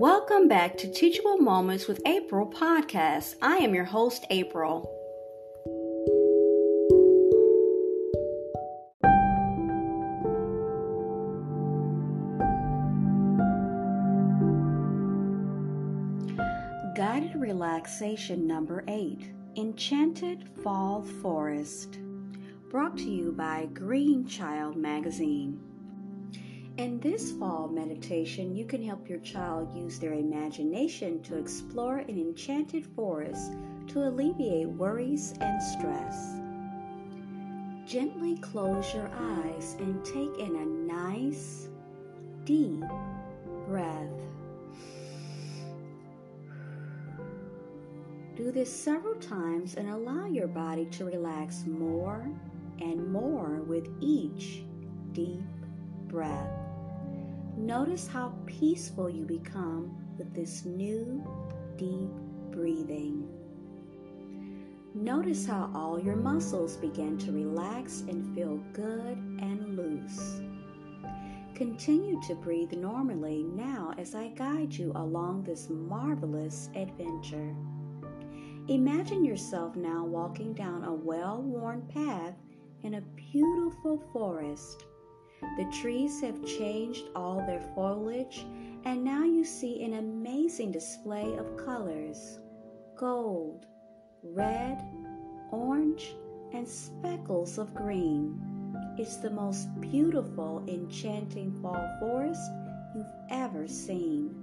Welcome back to Teachable Moments with April podcast. I am your host, April. Guided relaxation number eight Enchanted Fall Forest. Brought to you by Green Child Magazine. In this fall meditation, you can help your child use their imagination to explore an enchanted forest to alleviate worries and stress. Gently close your eyes and take in a nice, deep breath. Do this several times and allow your body to relax more and more with each deep breath. Notice how peaceful you become with this new, deep breathing. Notice how all your muscles begin to relax and feel good and loose. Continue to breathe normally now as I guide you along this marvelous adventure. Imagine yourself now walking down a well worn path in a beautiful forest. The trees have changed all their foliage, and now you see an amazing display of colors gold, red, orange, and speckles of green. It's the most beautiful, enchanting fall forest you've ever seen.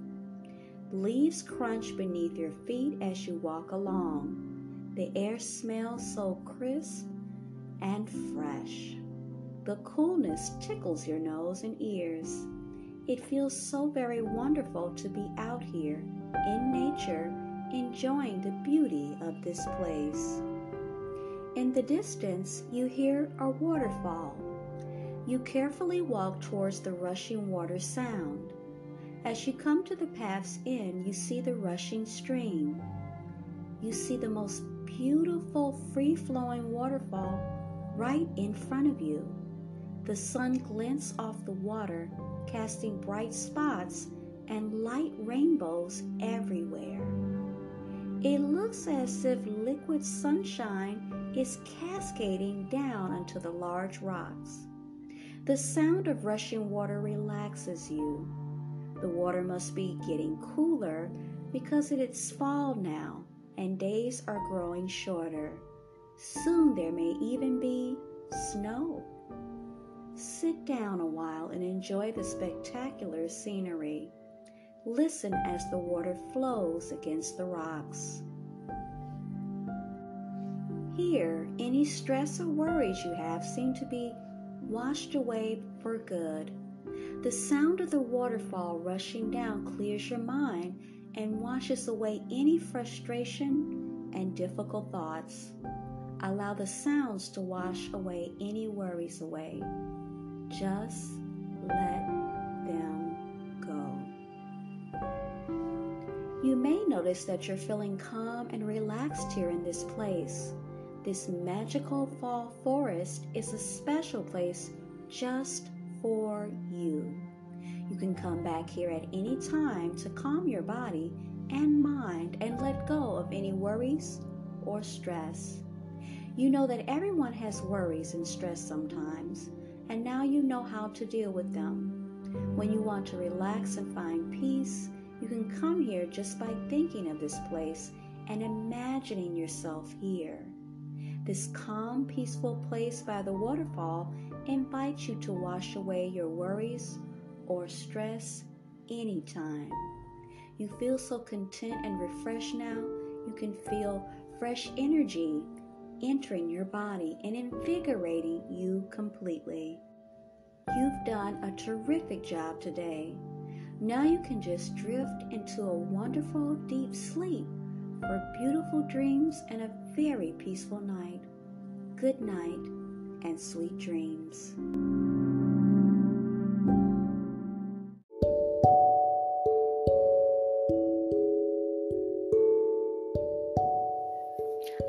Leaves crunch beneath your feet as you walk along. The air smells so crisp and fresh. The coolness tickles your nose and ears. It feels so very wonderful to be out here in nature, enjoying the beauty of this place. In the distance, you hear a waterfall. You carefully walk towards the rushing water sound. As you come to the path's end, you see the rushing stream. You see the most beautiful, free flowing waterfall right in front of you. The sun glints off the water, casting bright spots and light rainbows everywhere. It looks as if liquid sunshine is cascading down onto the large rocks. The sound of rushing water relaxes you. The water must be getting cooler because it is fall now and days are growing shorter. Soon there may even be snow. Sit down a while and enjoy the spectacular scenery. Listen as the water flows against the rocks. Here, any stress or worries you have seem to be washed away for good. The sound of the waterfall rushing down clears your mind and washes away any frustration and difficult thoughts. Allow the sounds to wash away any worries away. Just let them go. You may notice that you're feeling calm and relaxed here in this place. This magical fall forest is a special place just for you. You can come back here at any time to calm your body and mind and let go of any worries or stress. You know that everyone has worries and stress sometimes and now you know how to deal with them. When you want to relax and find peace, you can come here just by thinking of this place and imagining yourself here. This calm, peaceful place by the waterfall invites you to wash away your worries or stress anytime. You feel so content and refreshed now, you can feel fresh energy entering your body and invigorating you completely. You've done a terrific job today. Now you can just drift into a wonderful deep sleep for beautiful dreams and a very peaceful night. Good night and sweet dreams.